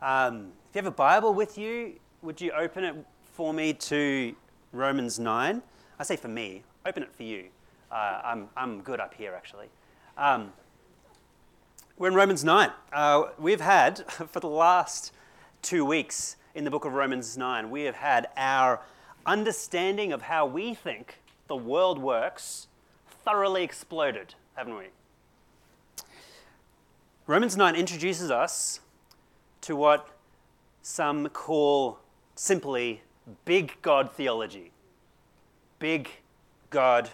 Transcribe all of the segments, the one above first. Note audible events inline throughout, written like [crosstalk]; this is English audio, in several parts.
Um, if you have a Bible with you, would you open it for me to Romans 9? I say for me, open it for you. Uh, I'm, I'm good up here, actually. Um, we're in Romans 9. Uh, we've had, [laughs] for the last two weeks in the book of Romans 9, we have had our understanding of how we think the world works thoroughly exploded, haven't we? Romans 9 introduces us to what some call simply big God theology. Big God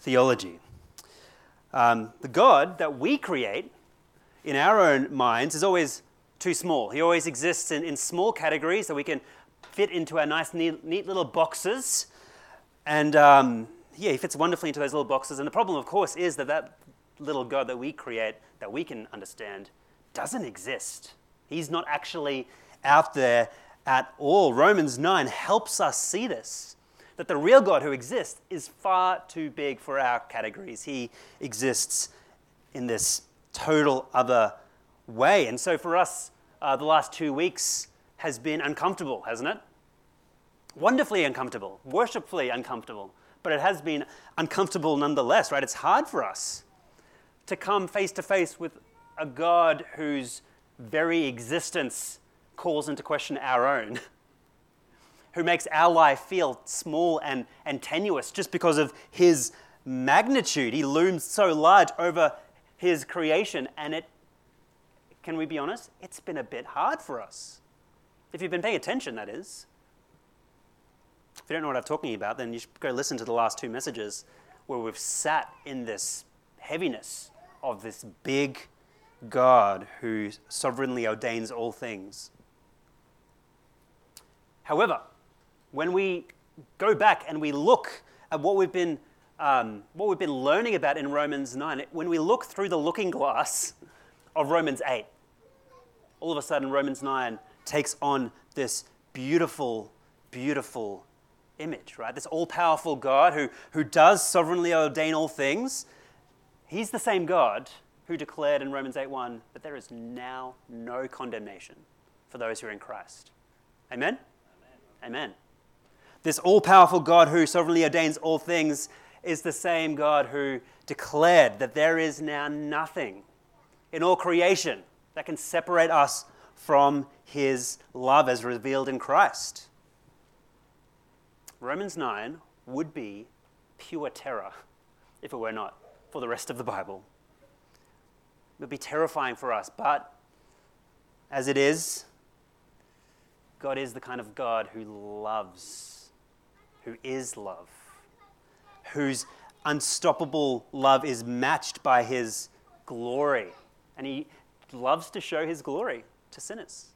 theology. Um, the God that we create in our own minds is always too small. He always exists in, in small categories that we can fit into our nice, neat, neat little boxes. And um, yeah, he fits wonderfully into those little boxes. And the problem, of course, is that that little God that we create, that we can understand, doesn't exist. He's not actually out there at all. Romans 9 helps us see this that the real God who exists is far too big for our categories. He exists in this total other way. And so for us, uh, the last two weeks has been uncomfortable, hasn't it? Wonderfully uncomfortable, worshipfully uncomfortable, but it has been uncomfortable nonetheless, right? It's hard for us to come face to face with a God whose very existence calls into question our own, [laughs] who makes our life feel small and, and tenuous just because of his magnitude. He looms so large over his creation, and it, can we be honest, it's been a bit hard for us. If you've been paying attention, that is. If you don't know what I'm talking about, then you should go listen to the last two messages where we've sat in this heaviness of this big God who sovereignly ordains all things. However, when we go back and we look at what we've been, um, what we've been learning about in Romans 9, when we look through the looking glass [laughs] of Romans 8, all of a sudden Romans 9 takes on this beautiful, beautiful image, right? This all powerful God who, who does sovereignly ordain all things. He's the same God who declared in Romans 8:1 that there is now no condemnation for those who are in Christ. Amen? Amen. Amen. This all powerful God who sovereignly ordains all things is the same God who declared that there is now nothing in all creation that can separate us from his love as revealed in Christ. Romans 9 would be pure terror if it were not for the rest of the Bible. It would be terrifying for us, but as it is, God is the kind of God who loves, who is love, whose unstoppable love is matched by his glory. And he loves to show his glory to sinners.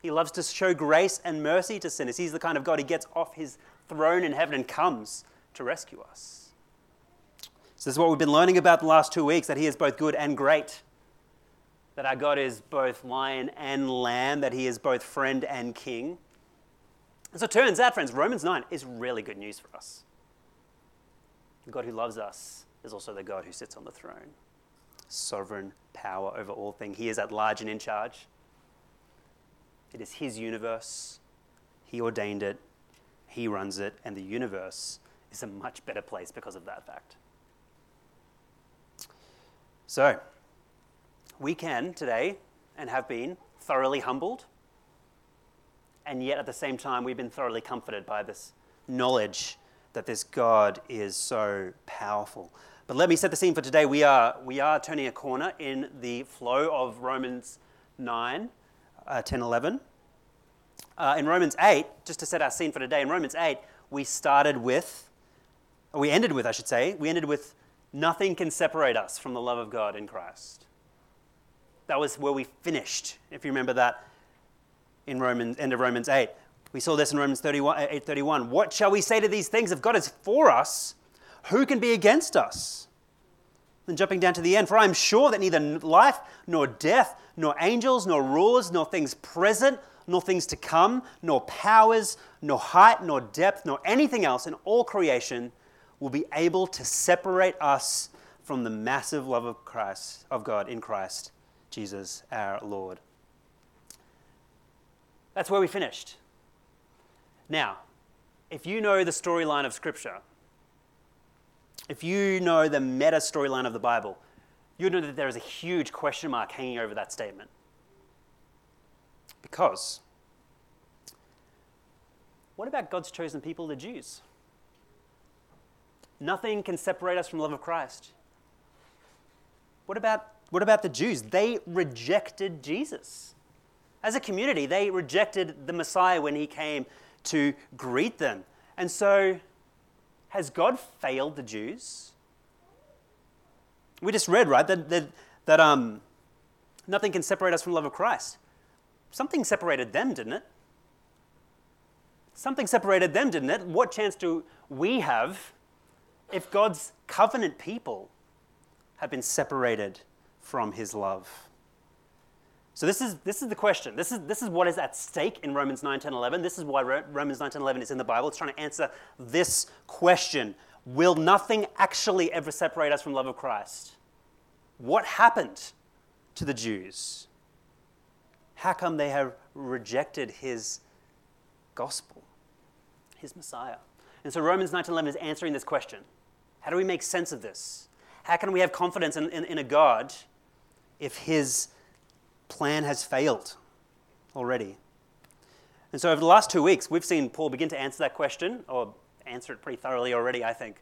He loves to show grace and mercy to sinners. He's the kind of God who gets off his throne in heaven and comes to rescue us. So, this is what we've been learning about the last two weeks that He is both good and great. That our God is both lion and lamb, that He is both friend and king. And so it turns out, friends, Romans 9 is really good news for us. The God who loves us is also the God who sits on the throne. Sovereign power over all things. He is at large and in charge. It is His universe. He ordained it, He runs it, and the universe is a much better place because of that fact. So, we can today and have been thoroughly humbled, and yet at the same time, we've been thoroughly comforted by this knowledge that this God is so powerful. But let me set the scene for today. We are, we are turning a corner in the flow of Romans 9, uh, 10, 11. Uh, in Romans 8, just to set our scene for today, in Romans 8, we started with, we ended with, I should say, we ended with nothing can separate us from the love of God in Christ. That was where we finished, if you remember that in Romans, end of Romans 8. We saw this in Romans 31, 8:31. What shall we say to these things? If God is for us, who can be against us? Then jumping down to the end, for I am sure that neither life, nor death, nor angels, nor rulers, nor things present, nor things to come, nor powers, nor height, nor depth, nor anything else in all creation will be able to separate us from the massive love of Christ, of God in Christ, Jesus our Lord. That's where we finished. Now, if you know the storyline of Scripture, if you know the meta storyline of the Bible, you know that there is a huge question mark hanging over that statement. Because what about God's chosen people, the Jews? Nothing can separate us from the love of Christ. What about, what about the Jews? They rejected Jesus. As a community, they rejected the Messiah when he came to greet them. And so, has God failed the Jews? We just read, right, that, that, that um, nothing can separate us from the love of Christ. Something separated them, didn't it? Something separated them, didn't it? What chance do we have if God's covenant people have been separated from his love? So this is, this is the question. This is, this is what is at stake in Romans 9, 10, 11. This is why Romans 9, 10, 11 is in the Bible. It's trying to answer this question. Will nothing actually ever separate us from love of Christ? What happened to the Jews? How come they have rejected his gospel, his Messiah? And so Romans 9, 10, 11 is answering this question. How do we make sense of this? How can we have confidence in, in, in a God if his plan has failed already. And so, over the last two weeks, we've seen Paul begin to answer that question, or answer it pretty thoroughly already, I think,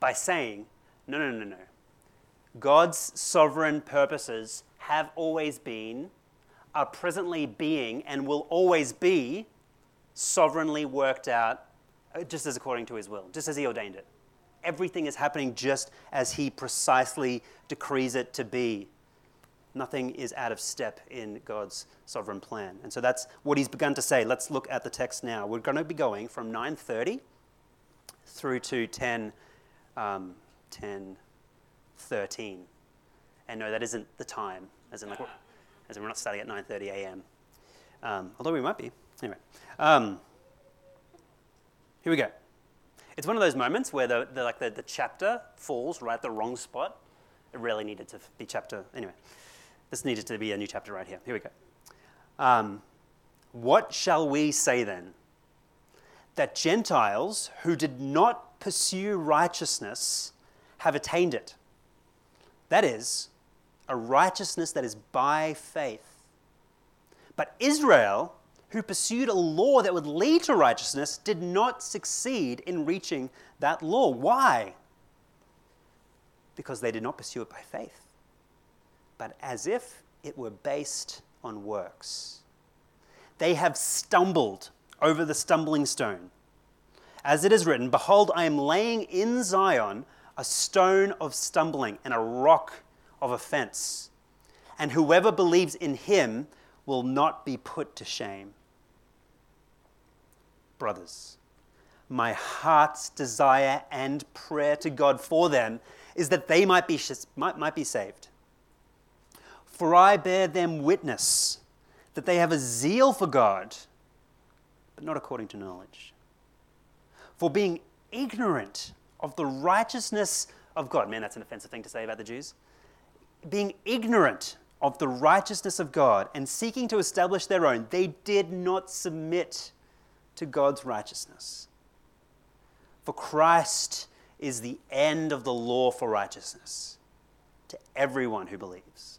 by saying, no, no, no, no. God's sovereign purposes have always been, are presently being, and will always be sovereignly worked out uh, just as according to his will, just as he ordained it. Everything is happening just as he precisely decrees it to be Nothing is out of step in God's sovereign plan. And so that's what he's begun to say. Let's look at the text now. We're going to be going from 9.30 through to 10, um, 10 13. And no, that isn't the time, as in, like, as in we're not starting at 9.30 a.m. Um, although we might be. Anyway, um, here we go. It's one of those moments where the, the like the, the chapter falls right at the wrong spot. It really needed to be chapter. Anyway. This needed to be a new chapter right here. Here we go. Um, what shall we say then? That Gentiles who did not pursue righteousness have attained it. That is, a righteousness that is by faith. But Israel, who pursued a law that would lead to righteousness, did not succeed in reaching that law. Why? Because they did not pursue it by faith but as if it were based on works. They have stumbled over the stumbling stone. As it is written, Behold, I am laying in Zion a stone of stumbling and a rock of offense, and whoever believes in him will not be put to shame. Brothers, my heart's desire and prayer to God for them is that they might be, might, might be saved. For I bear them witness that they have a zeal for God, but not according to knowledge. For being ignorant of the righteousness of God, man, that's an offensive thing to say about the Jews. Being ignorant of the righteousness of God and seeking to establish their own, they did not submit to God's righteousness. For Christ is the end of the law for righteousness to everyone who believes.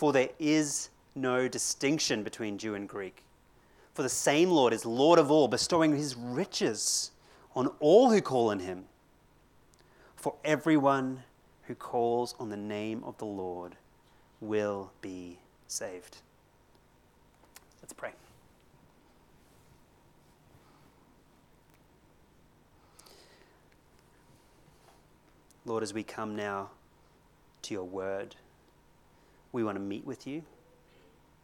For there is no distinction between Jew and Greek. For the same Lord is Lord of all, bestowing his riches on all who call on him. For everyone who calls on the name of the Lord will be saved. Let's pray. Lord, as we come now to your word, we want to meet with you.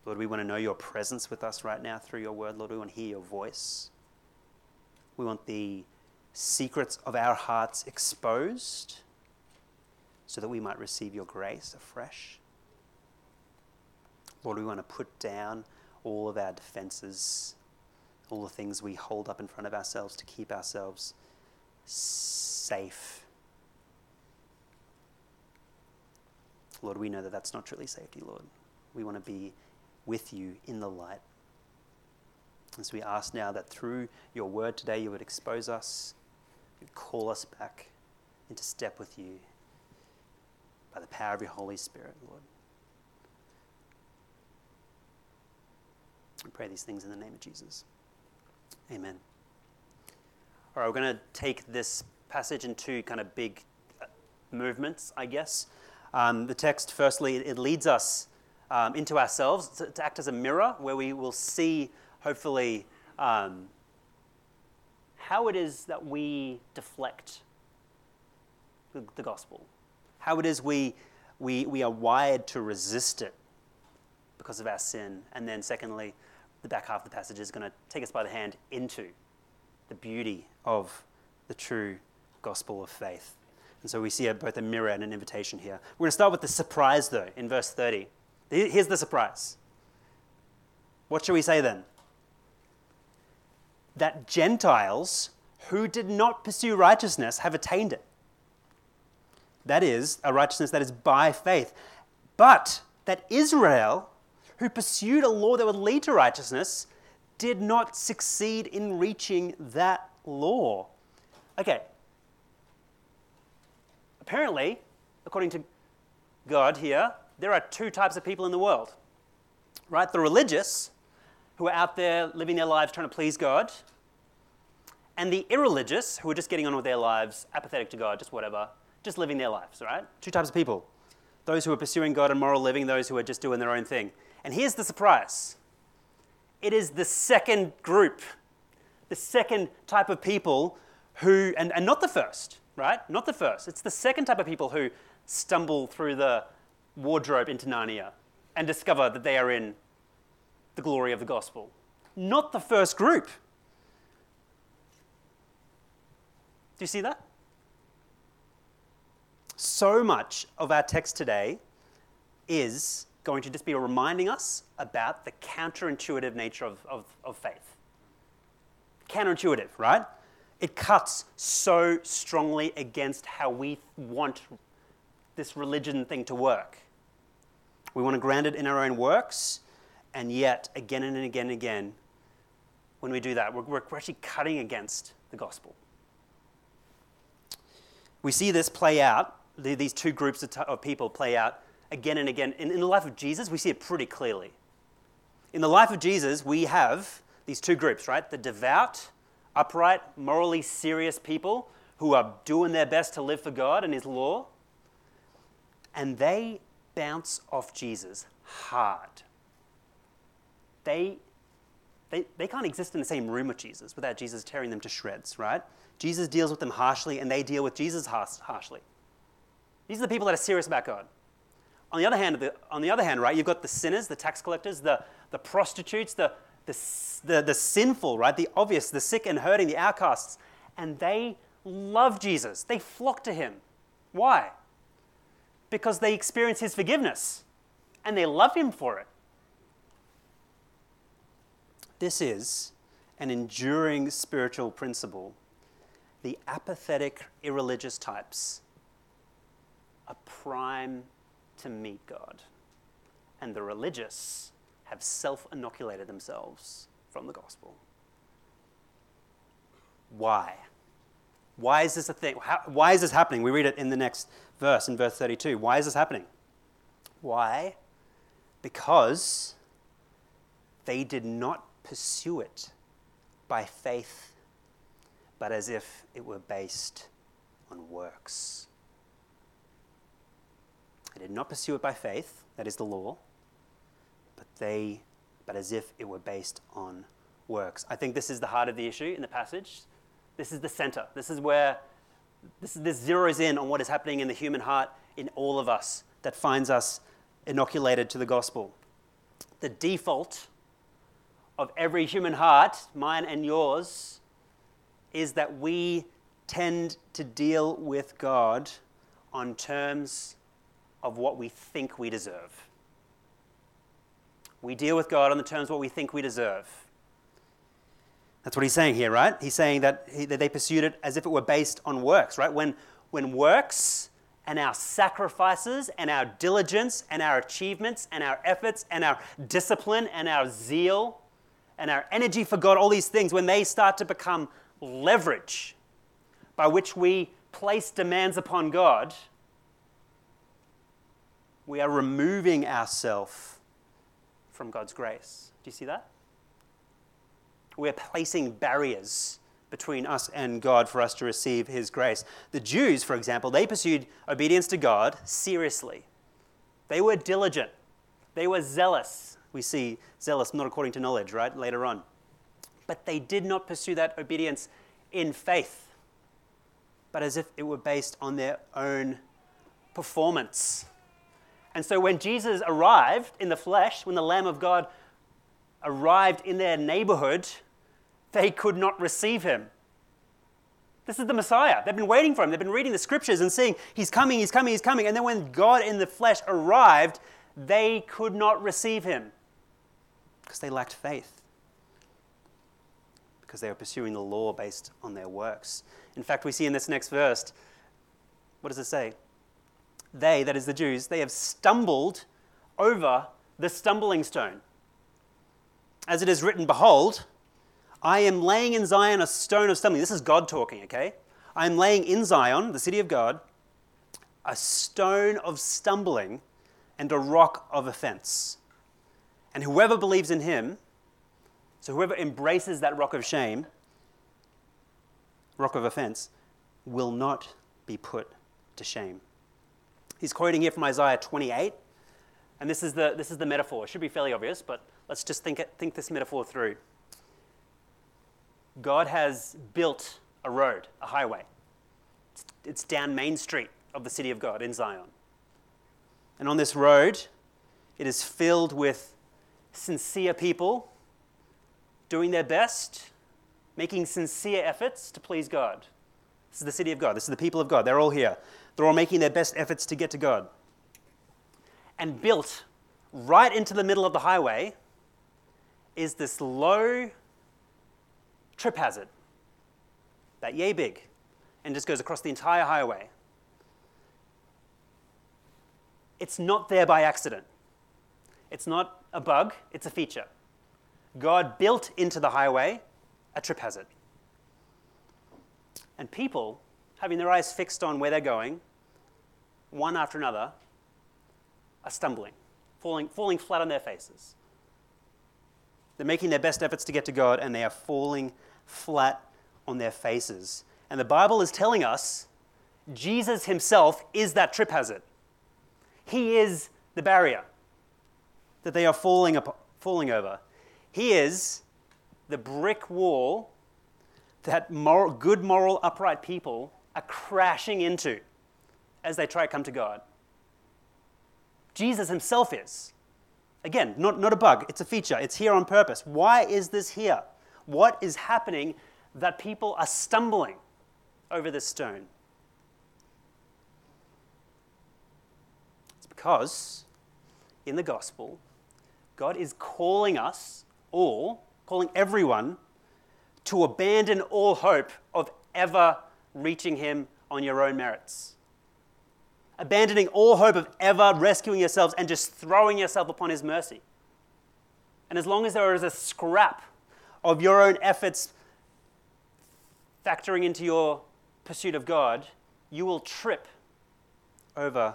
Lord, we want to know your presence with us right now through your word. Lord, we want to hear your voice. We want the secrets of our hearts exposed so that we might receive your grace afresh. Lord, we want to put down all of our defenses, all the things we hold up in front of ourselves to keep ourselves safe. Lord, we know that that's not truly safety, Lord. We want to be with you in the light. And so we ask now that through your word today you would expose us, you'd call us back into step with you by the power of your Holy Spirit, Lord. We pray these things in the name of Jesus. Amen. All right, we're going to take this passage in two kind of big uh, movements, I guess. Um, the text, firstly, it leads us um, into ourselves to, to, act as a mirror where we will see, hopefully, um, how it is that we deflect the, the gospel, how it is we, we, we are wired to resist it because of our sin. And then, secondly, the back half of the passage is going to take us by the hand into the beauty of the true gospel of faith. And so we see both a mirror and an invitation here. We're going to start with the surprise, though, in verse 30. Here's the surprise. What shall we say then? That Gentiles who did not pursue righteousness have attained it. That is, a righteousness that is by faith. But that Israel, who pursued a law that would lead to righteousness, did not succeed in reaching that law. Okay. Apparently, according to God here, there are two types of people in the world, right? The religious, who are out there living their lives trying to please God, and the irreligious, who are just getting on with their lives, apathetic to God, just whatever, just living their lives, right? Two types of people those who are pursuing God and moral living, those who are just doing their own thing. And here's the surprise it is the second group, the second type of people who, and, and not the first, right? Not the first. It's the second type of people who stumble through the wardrobe into Narnia and discover that they are in the glory of the gospel. Not the first group. Do you see that? So much of our text today is going to just be reminding us about the counterintuitive nature of, of, of faith. Counterintuitive, right? It cuts so strongly against how we want this religion thing to work. We want to ground it in our own works, and yet, again and again and again, when we do that, we're, we're actually cutting against the gospel. We see this play out, these two groups of people play out again and again. In, in the life of Jesus, we see it pretty clearly. In the life of Jesus, we have these two groups, right? The devout, upright, morally serious people who are doing their best to live for God and His law. And they bounce off Jesus hard. They, they, they can't exist in the same room with Jesus without Jesus tearing them to shreds, right? Jesus deals with them harshly, and they deal with Jesus harshly. These are the people that are serious about God. On the other hand, on the other hand, right, you've got the sinners, the tax collectors, the, the prostitutes, the, the, the, the sinful, right, the obvious, the sick and hurting, the outcasts, and they love Jesus. They flock to him. Why? because they experience His forgiveness and they love Him for it. This is an enduring spiritual principle. The apathetic, irreligious types are prime to meet God, and the religious have self inoculated themselves from the gospel. Why? Why is this a thing? How, why is this happening? We read it in the next verse, in verse 32. Why is this happening? Why? Because they did not pursue it by faith, but as if it were based on works. They did not pursue it by faith, that is the law, they but as if it were based on works. I think this is the heart of the issue in the passage. This is the center. This is where this, this zeroes in on what is happening in the human heart in all of us that finds us inoculated to the gospel. The default of every human heart, mine and yours, is that we tend to deal with God on terms of what we think we deserve. We deal with God on the terms what we think we deserve. That's what he's saying here, right? He's saying that, he, that they pursued it as if it were based on works, right? When, when works and our sacrifices and our diligence and our achievements and our efforts and our discipline and our zeal and our energy for God, all these things, when they start to become leverage by which we place demands upon God, we are removing ourselves from God's grace. Do you see that? We're placing barriers between us and God for us to receive His grace. The Jews, for example, they pursued obedience to God seriously. They were diligent, they were zealous. We see zealous not according to knowledge, right, later on. But they did not pursue that obedience in faith, but as if it were based on their own performance. And so when Jesus arrived in the flesh, when the Lamb of God arrived in their neighborhood, they could not receive him. This is the Messiah. They've been waiting for him. They've been reading the scriptures and seeing, He's coming, He's coming, He's coming. And then when God in the flesh arrived, they could not receive him because they lacked faith, because they were pursuing the law based on their works. In fact, we see in this next verse, what does it say? They, that is the Jews, they have stumbled over the stumbling stone. As it is written, Behold, I am laying in Zion a stone of stumbling. This is God talking, okay? I am laying in Zion, the city of God, a stone of stumbling and a rock of offense. And whoever believes in him, so whoever embraces that rock of shame, rock of offense, will not be put to shame. He's quoting here from Isaiah 28. And this is the, this is the metaphor. It should be fairly obvious, but let's just think, it, think this metaphor through. God has built a road, a highway. It's, it's down Main Street of the city of God in Zion. And on this road, it is filled with sincere people doing their best, making sincere efforts to please God. This is the city of God. This is the people of God. They're all here. They're all making their best efforts to get to God. And built right into the middle of the highway is this low trip hazard, that yay big, and just goes across the entire highway. It's not there by accident. It's not a bug, it's a feature. God built into the highway a trip hazard. And people, having their eyes fixed on where they're going, one after another, are stumbling, falling, falling flat on their faces. They're making their best efforts to get to God, and they are falling flat on their faces. And the Bible is telling us Jesus himself is that trip hazard. He is the barrier that they are falling, up, falling over. He is the brick wall that moral, good, moral, upright people are crashing into as they try to come to God. Jesus himself is. Again, not, not a bug, it's a feature. It's here on purpose. Why is this here? What is happening that people are stumbling over this stone? It's because in the gospel, God is calling us all, calling everyone to abandon all hope of ever reaching Him on your own merits. Abandoning all hope of ever rescuing yourselves and just throwing yourself upon His mercy. And as long as there is a scrap of your own efforts factoring into your pursuit of God, you will trip over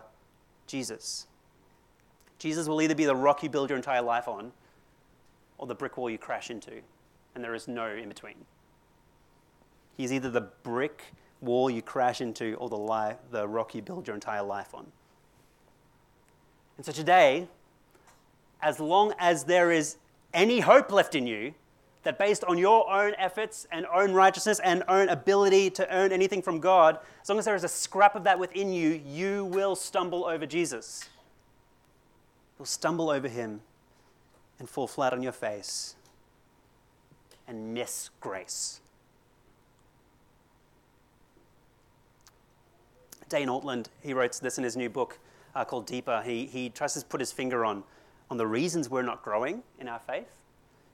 Jesus. Jesus will either be the rock you build your entire life on, or the brick wall you crash into, and there is no in between. He's either the brick wall you crash into or the, the rock you build your entire life on. And so today, as long as there is any hope left in you, that based on your own efforts and own righteousness and own ability to earn anything from God, as long as there is a scrap of that within you, you will stumble over Jesus. You'll stumble over him and fall flat on your face and miss grace. Dane Ortlund, he writes this in his new book uh, called Deeper. He, he tries to put his finger on, on the reasons we're not growing in our faith.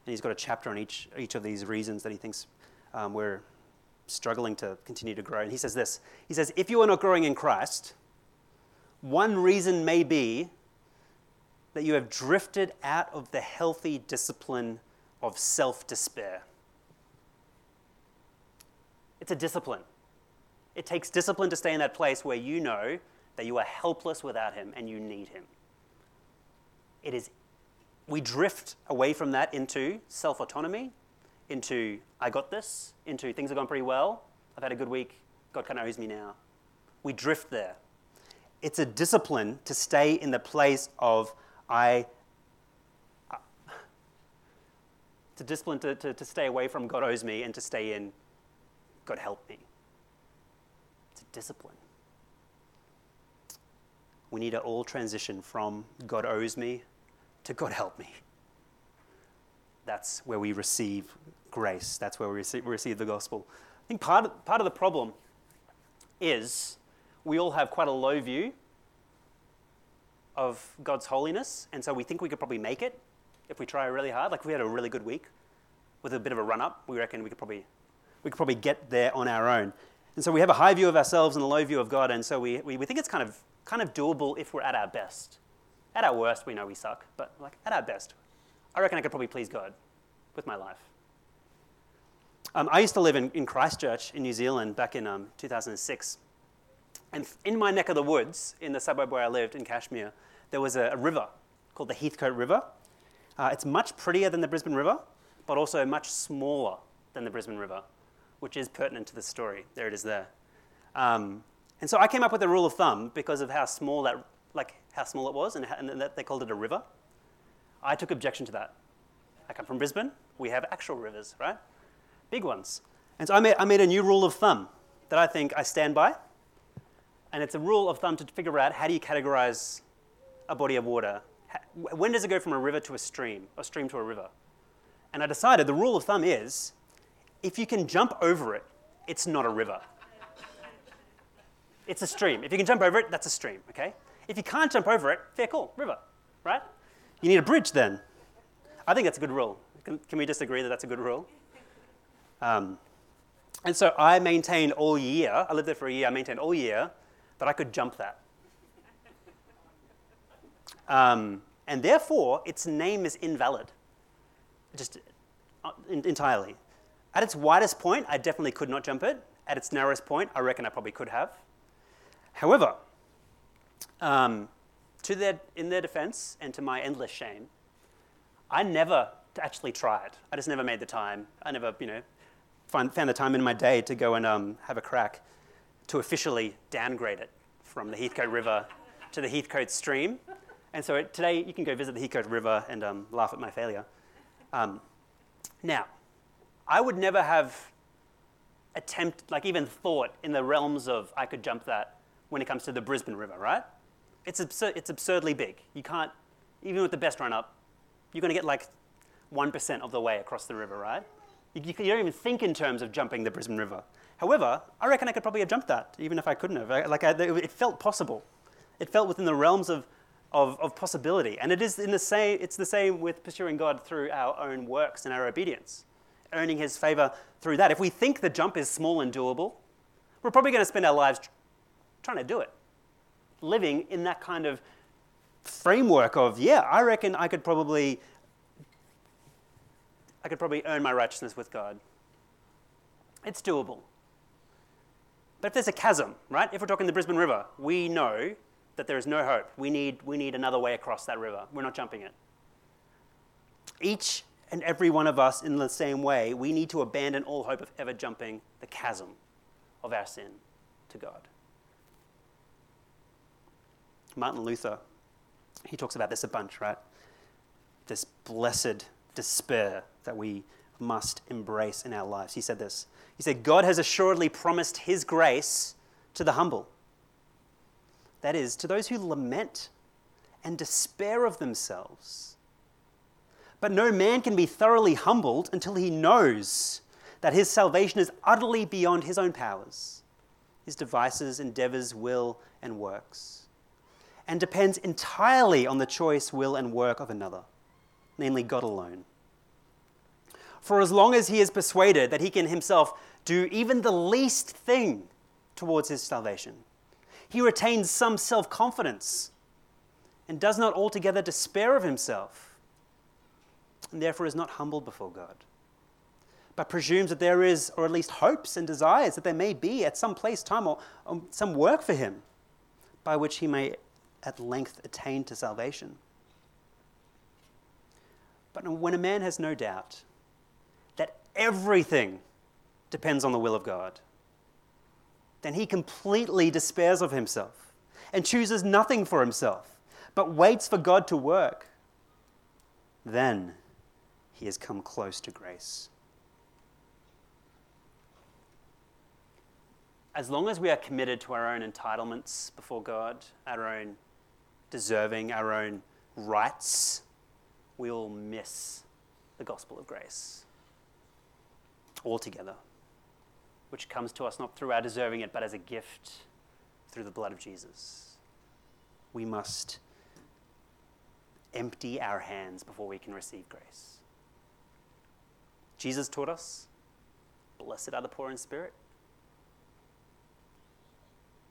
And he's got a chapter on each, each of these reasons that he thinks um, we're struggling to continue to grow. And he says this He says, If you are not growing in Christ, one reason may be that you have drifted out of the healthy discipline of self despair. It's a discipline. It takes discipline to stay in that place where you know that you are helpless without Him and you need Him. It is, we drift away from that into self autonomy, into I got this, into things have gone pretty well, I've had a good week, God kind of owes me now. We drift there. It's a discipline to stay in the place of I. Uh, it's a discipline to, to, to stay away from God owes me and to stay in God help me discipline. We need to all transition from God owes me to God help me. That's where we receive grace. That's where we receive, the gospel. I think part of, part of the problem is we all have quite a low view of God's holiness, and so we think we could probably make it if we try really hard. Like we had a really good week with a bit of a run up, we reckon we could probably we could probably get there on our own. And so we have a high view of ourselves and a low view of God, and so we, we, we think it's kind of, kind of doable if we're at our best. At our worst, we know we suck, but like at our best, I reckon I could probably please God with my life. Um, I used to live in, in Christchurch in New Zealand back in um, 2006. And in my neck of the woods, in the suburb where I lived in Cashmere, there was a, a river called the Heathcote River. Uh, it's much prettier than the Brisbane River, but also much smaller than the Brisbane River which is pertinent to the story. There it is there. Um, and so I came up with a rule of thumb because of how small that, like how small it was, and, how, and that they called it a river. I took objection to that. I come from Brisbane. We have actual rivers, right? Big ones. And so I made, I made a new rule of thumb that I think I stand by. And it's a rule of thumb to figure out how do you categorize a body of water? When does it go from a river to a stream, or stream to a river? And I decided the rule of thumb is if you can jump over it, it's not a river. It's a stream. If you can jump over it, that's a stream, okay? If you can't jump over it, fair call, river, right? You need a bridge then. I think that's a good rule. Can, can we disagree that that's a good rule? Um, and so I maintained all year, I lived there for a year, I maintained all year that I could jump that. Um, and therefore, its name is invalid, just uh, entirely. At its widest point, I definitely could not jump it. At its narrowest point, I reckon I probably could have. However, um, to their, in their defense and to my endless shame, I never actually tried. It I just never made the time. I never, you know, find, found the time in my day to go and um, have a crack to officially downgrade it from the Heathcote River to the Heathcote stream. And so today you can go visit the Heathcote River and um, laugh at my failure. Um, now, I would never have attempt, like even thought in the realms of I could jump that when it comes to the Brisbane River, right? It's, it's absurdly big. You can't, even with the best run up, you're going to get like 1% of the way across the river, right? You, you, don't even think in terms of jumping the Brisbane River. However, I reckon I could probably have jumped that, even if I couldn't have. Like, I, it felt possible. It felt within the realms of, of, of possibility. And it is in the same, it's the same with pursuing God through our own works and our obedience earning his favor through that. If we think the jump is small and doable, we're probably going to spend our lives trying to do it, living in that kind of framework of, yeah, I reckon I could probably I could probably earn my righteousness with God. It's doable. But if there's a chasm, right? If we're talking the Brisbane River, we know that there is no hope. We need, we need another way across that river. We're not jumping it. Each and every one of us in the same way, we need to abandon all hope of ever jumping the chasm of our sin to God. Martin Luther, he talks about this a bunch, right? This blessed despair that we must embrace in our lives. He said this He said, God has assuredly promised His grace to the humble. That is, to those who lament and despair of themselves. But no man can be thoroughly humbled until he knows that his salvation is utterly beyond his own powers, his devices, endeavors, will, and works, and depends entirely on the choice, will, and work of another, namely God alone. For as long as he is persuaded that he can himself do even the least thing towards his salvation, he retains some self confidence and does not altogether despair of himself, and therefore is not humbled before God, but presumes that there is, or at least hopes and desires that there may be at some place, time, or, or some work for him by which he may at length attain to salvation. But when a man has no doubt that everything depends on the will of God, then he completely despairs of himself and chooses nothing for himself, but waits for God to work. Then he has come close to grace. As long as we are committed to our own entitlements before God, our own deserving, our own rights, we will miss the gospel of grace altogether which comes to us not through our deserving it, but as a gift through the blood of Jesus. We must empty our hands before we can receive grace. Jesus taught us blessed are the poor in spirit.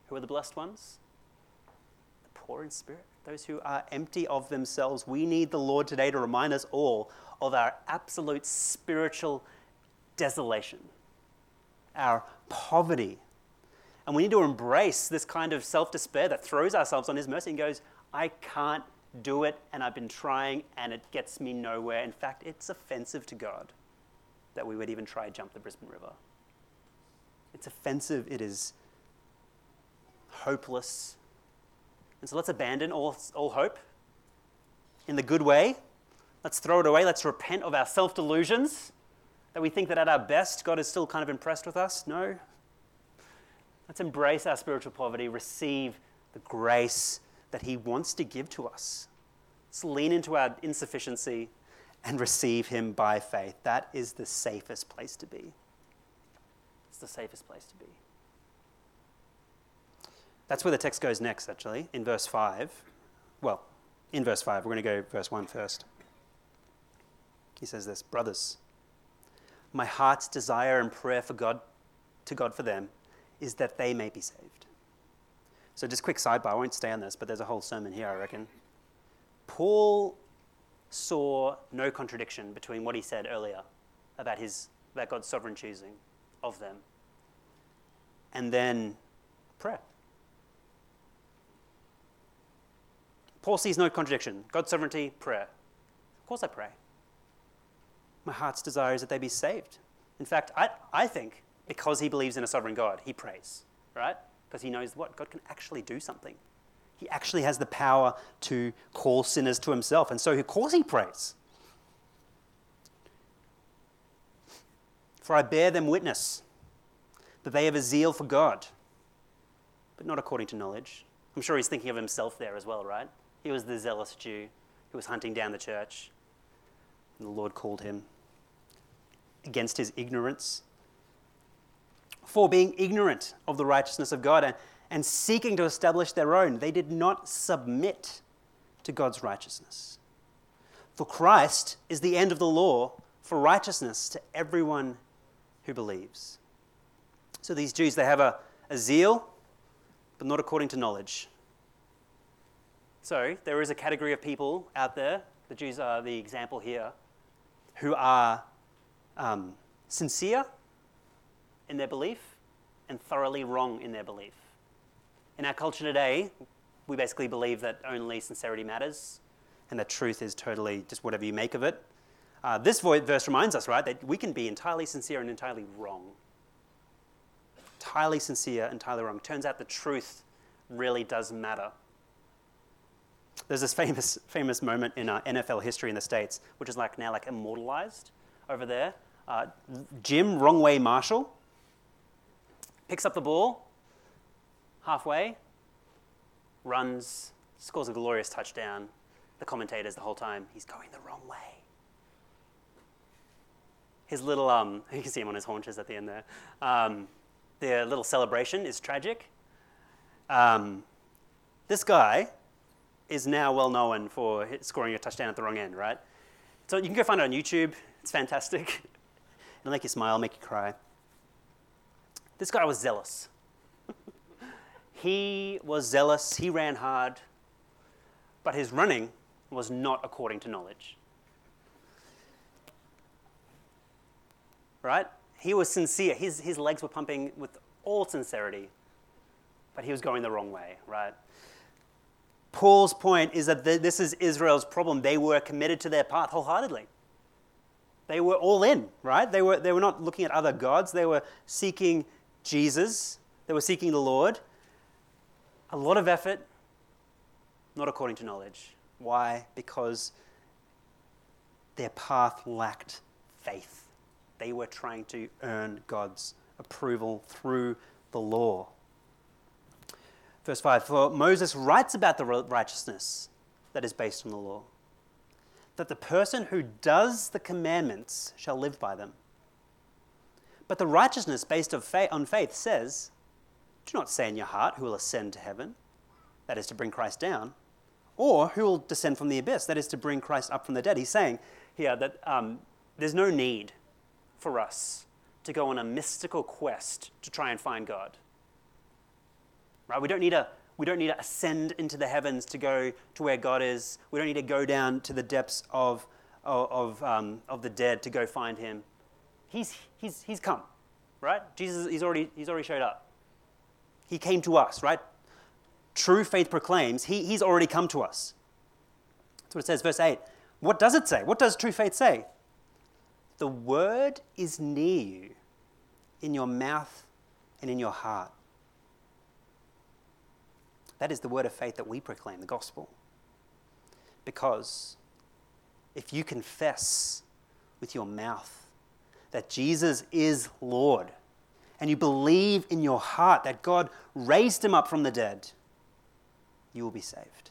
Who are the blessed ones? The poor in spirit, those who are empty of themselves. We need the Lord today to remind us all of our absolute spiritual desolation our poverty. And we need to embrace this kind of self despair that throws ourselves on His mercy and goes, I can't do it, and I've been trying, and it gets me nowhere. In fact, it's offensive to God that we would even try to jump the Brisbane River. It's offensive, it is hopeless. And so let's abandon all, all hope in the good way. Let's throw it away. Let's repent of our self delusions that we think that at our best, God is still kind of impressed with us? No. Let's embrace our spiritual poverty, receive the grace that He wants to give to us. Let's lean into our insufficiency and receive Him by faith. That is the safest place to be. It's the safest place to be. That's where the text goes next, actually, in verse 5. Well, in verse 5, we're going to go verse 1 first. He says this Brothers, my heart's desire and prayer for God, to God for them, is that they may be saved. So, just quick sidebar, I won't stay on this, but there's a whole sermon here, I reckon. Paul saw no contradiction between what he said earlier about, his, about God's sovereign choosing of them and then prayer. Paul sees no contradiction. God's sovereignty, prayer. Of course I pray my heart's desire is that they be saved. In fact, I, I think because he believes in a sovereign God, he prays, right? Because he knows what? God can actually do something. He actually has the power to call sinners to himself. And so, of course, he prays. For I bear them witness that they have a zeal for God, but not according to knowledge. I'm sure he's thinking of himself there as well, right? He was the zealous Jew who was hunting down the church, and the Lord called him against his ignorance, for being ignorant of the righteousness of God and, and seeking to establish their own. They did not submit to God's righteousness. For Christ is the end of the law for righteousness to everyone who believes. So these Jews, they have a, a zeal, but not according to knowledge. So there is a category of people out there, the Jews are the example here, who are um, sincere in their belief and thoroughly wrong in their belief. In our culture today, we basically believe that only sincerity matters and that truth is totally just whatever you make of it. Uh, this verse reminds us, right, that we can be entirely sincere and entirely wrong. Entirely sincere, entirely wrong. Turns out the truth really does matter. There's this famous, [laughs] famous moment in uh, NFL history in the States, which is like now like immortalized over there. Uh, Jim Wrong Way Marshall picks up the ball halfway, runs, scores a glorious touchdown. The commentators the whole time, he's going the wrong way. His little, um, [laughs] you can see him on his haunches at the end there. Um, their little celebration is tragic. Um, this guy is now well known for scoring a touchdown at the wrong end, right? So you can go find it on YouTube. It's fantastic. [laughs] It'll make you smile, make you cry. This guy was zealous. He was zealous, he ran hard, but his running was not according to knowledge. Right? He was sincere. His, his legs were pumping with all sincerity, but he was going the wrong way, right? Paul's point is that this is Israel's problem. They were committed to their path wholeheartedly. They were all in, right? They were, they were not looking at other gods. They were seeking Jesus. They were seeking the Lord. A lot of effort, not according to knowledge. Why? Because their path lacked faith. They were trying to earn God's approval through the law. Verse 5 For Moses writes about the righteousness that is based on the law, that the person who does the commandments shall live by them. But the righteousness based on faith says, Do not say in your heart, Who will ascend to heaven? That is to bring Christ down. Or who will descend from the abyss? That is to bring Christ up from the dead. He's saying here that um, there's no need for us to go on a mystical quest to try and find God. Right? We don't need to we don't need to ascend into the heavens to go to where God is. We don't need to go down to the depths of, of, um, of the dead to go find him. He's, he's, he's come, right? Jesus, he's already, he's already showed up. He came to us, right? True faith proclaims he, he's already come to us. That's what it says, verse 8. What does it say? What does true faith say? The word is near you, in your mouth and in your heart. That is the word of faith that we proclaim, the gospel. Because if you confess with your mouth that Jesus is Lord, and you believe in your heart that God raised him up from the dead, you will be saved.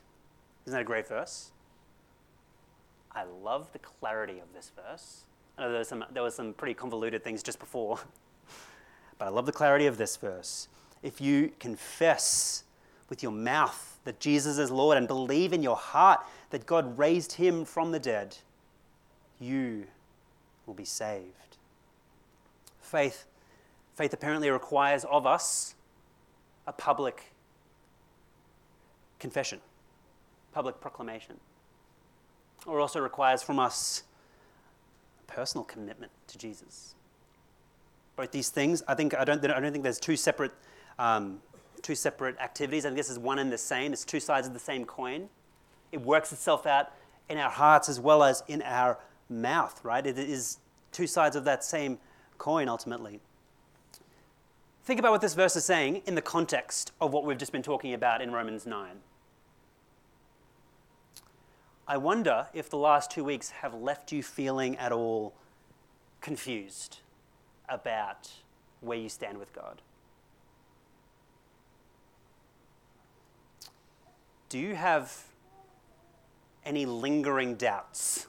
Isn't that a great verse? I love the clarity of this verse. I know there, was some, were some pretty convoluted things just before, [laughs] but I love the clarity of this verse. If you confess with your mouth that Jesus is Lord and believe in your heart that God raised him from the dead, you will be saved. Faith, faith apparently requires of us a public confession, public proclamation. Or also requires from us a personal commitment to Jesus. Both these things, I think I don't, I don't think there's two separate um, two separate activities. I think this is one and the same. It's two sides of the same coin. It works itself out in our hearts as well as in our mouth, right? It is two sides of that same coin ultimately. Think about what this verse is saying in the context of what we've just been talking about in Romans 9. I wonder if the last two weeks have left you feeling at all confused about where you stand with God. do you have any lingering doubts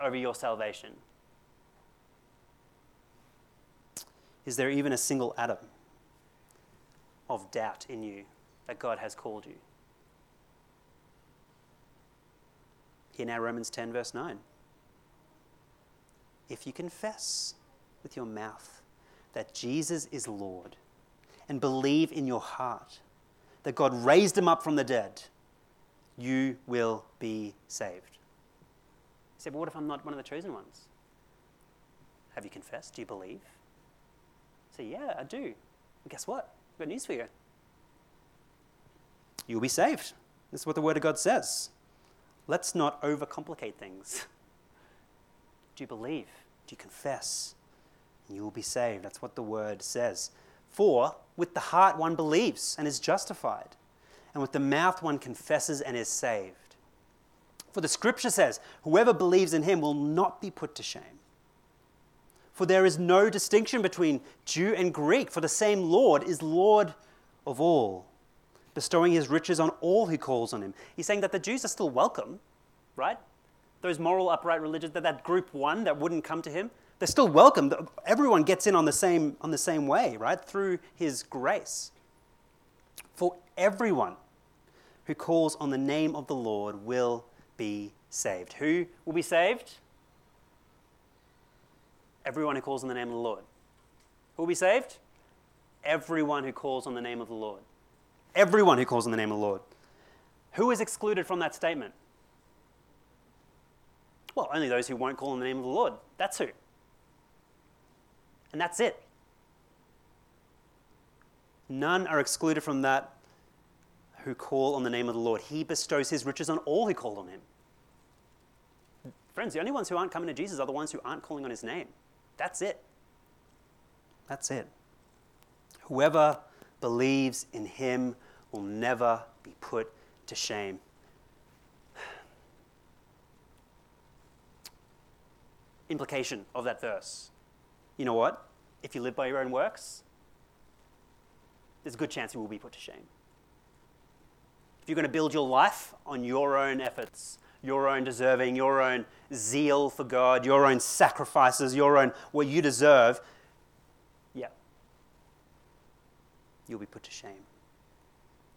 over your salvation? Is there even a single atom of doubt in you that God has called you? Here now, Romans 10, verse 9. If you confess with your mouth that Jesus is Lord and believe in your heart that God raised him up from the dead, you will be saved. You say, but what if I'm not one of the chosen ones? Have you confessed? Do you believe? Say, yeah, I do. And guess what? I've news for you. You'll be saved. This is what the Word of God says. Let's not overcomplicate things. Do you believe? Do you confess? And you will be saved. That's what the word says. For with the heart one believes and is justified, and with the mouth one confesses and is saved. For the scripture says, Whoever believes in him will not be put to shame. For there is no distinction between Jew and Greek, for the same Lord is Lord of all, bestowing his riches on all who calls on him. He's saying that the Jews are still welcome, right? Those moral, upright religions, that, that group one that wouldn't come to him, they're still welcome. Everyone gets in on the same, on the same way, right? Through his grace. For everyone who calls on the name of the Lord will be saved. Who will be saved? Everyone who calls on the name of the Lord. Who will be saved? Everyone who calls on the name of the Lord. Everyone who calls on the name of the Lord. Who is excluded from that statement? Well, only those who won't call on the name of the Lord. That's who. And that's it. None are excluded from that who call on the name of the Lord. He bestows his riches on all who call on him. Friends, the only ones who aren't coming to Jesus are the ones who aren't calling on his name. That's it. That's it. Whoever believes in him will never be put to shame. [sighs] Implication of that verse. You know what? If you live by your own works, there's a good chance you will be put to shame if you're going to build your life on your own efforts, your own deserving, your own zeal for God, your own sacrifices, your own what you deserve, yeah, you'll be put to shame.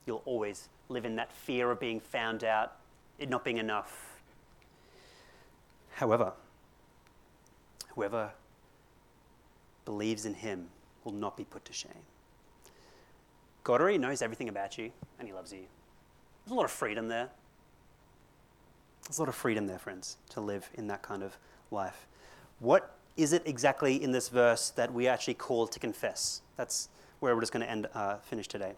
You'll always live in that fear of being found out, it not being enough. However, whoever believes in him will not be put to shame. God already knows everything about you and he loves you. There's a lot of freedom there. There's a lot of freedom there, friends, to live in that kind of life. What is it exactly in this verse that we actually call to confess? That's where we're just going to end, uh, finish today.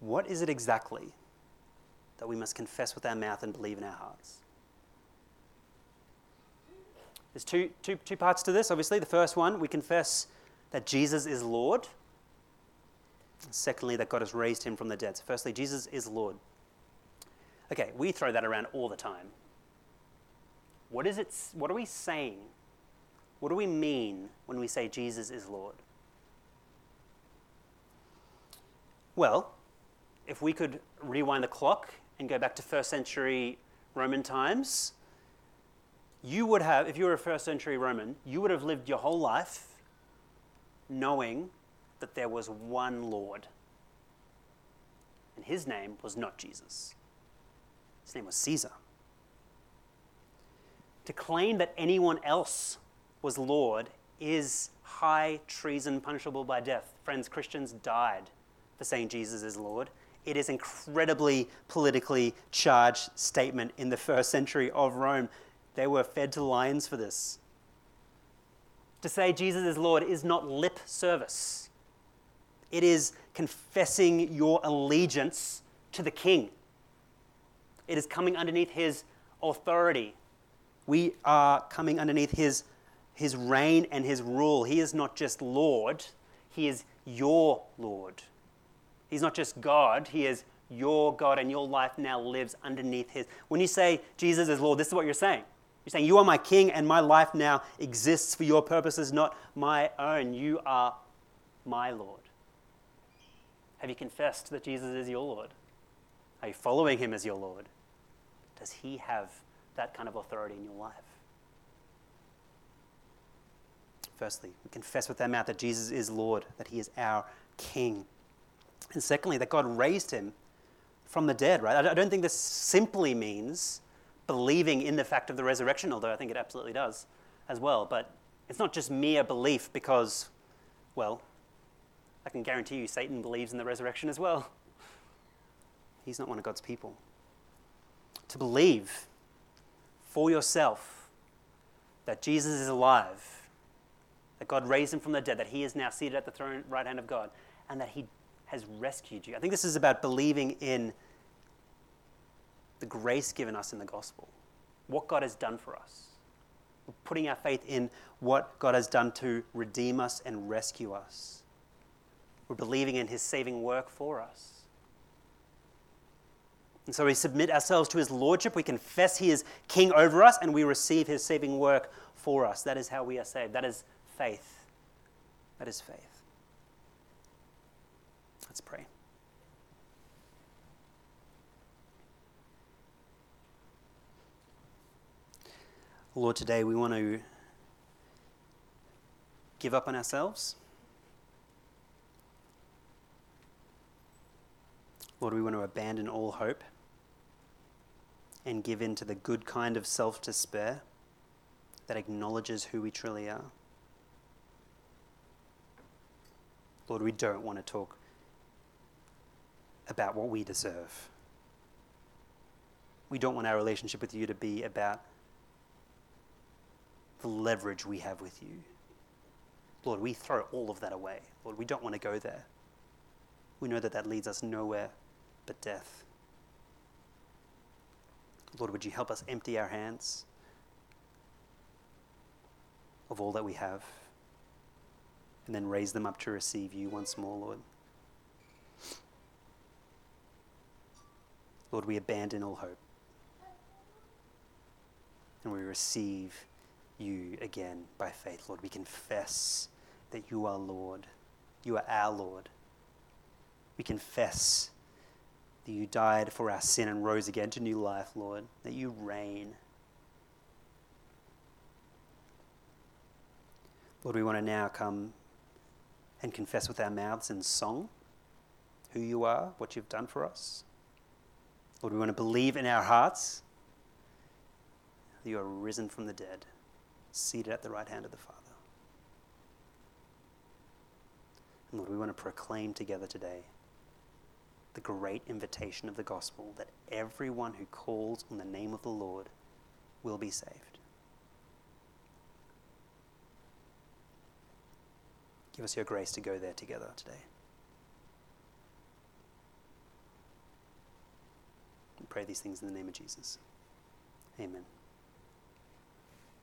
What is it exactly that we must confess with our mouth and believe in our hearts? There's two, two, two parts to this, obviously. The first one, we confess that Jesus is Lord. Secondly, that God has raised him from the dead. So, firstly, Jesus is Lord. Okay, we throw that around all the time. What is it? What are we saying? What do we mean when we say Jesus is Lord? Well, if we could rewind the clock and go back to first century Roman times, you would have, if you were a first century Roman, you would have lived your whole life knowing that there was one Lord. And his name was not Jesus, his name was Caesar. To claim that anyone else was Lord is high treason punishable by death. Friends, Christians died for saying Jesus is Lord. It is incredibly politically charged statement in the first century of Rome. They were fed to lions for this. To say Jesus is Lord is not lip service. It is confessing your allegiance to the king. It is coming underneath his authority. We are coming underneath his, his reign and his rule. He is not just Lord, he is your Lord. He's not just God, he is your God, and your life now lives underneath his. When you say Jesus is Lord, this is what you're saying. You're saying, You are my king, and my life now exists for your purposes, not my own. You are my Lord. Have you confessed that Jesus is your Lord? Are you following him as your Lord? Does he have that kind of authority in your life? Firstly, we confess with our mouth that Jesus is Lord, that he is our King. And secondly, that God raised him from the dead, right? I don't think this simply means believing in the fact of the resurrection, although I think it absolutely does as well. But it's not just mere belief because, well, I can guarantee you Satan believes in the resurrection as well. He's not one of God's people. To believe for yourself that Jesus is alive, that God raised him from the dead, that he is now seated at the throne, right hand of God, and that he has rescued you. I think this is about believing in the grace given us in the gospel. what God has done for us. We're putting our faith in what God has done to redeem us and rescue us. We're believing in his saving work for us. And so we submit ourselves to his lordship, we confess he is king over us, and we receive his saving work for us. That is how we are saved. That is faith. That is faith. Let's pray. Lord, today we want to give up on ourselves. Lord, we want to abandon all hope and give in to the good kind of self despair that acknowledges who we truly are. Lord, we don't want to talk about what we deserve. We don't want our relationship with you to be about the leverage we have with you. Lord, we throw all of that away. Lord, we don't want to go there. We know that that leads us nowhere but death. Lord, would you help us empty our hands of all that we have and then raise them up to receive you once more, Lord? Lord, we abandon all hope and we receive you again by faith, Lord. We confess that you are Lord. You are our Lord. We confess that you died for our sin and rose again to new life, Lord, that you reign. Lord, we want to now come and confess with our mouths in song who you are, what you've done for us. Lord, we want to believe in our hearts that you are risen from the dead seated at the right hand of the Father. And Lord, we want to proclaim together today the great invitation of the gospel that everyone who calls on the name of the Lord will be saved. Give us your grace to go there together today. We pray these things in the name of Jesus. Amen.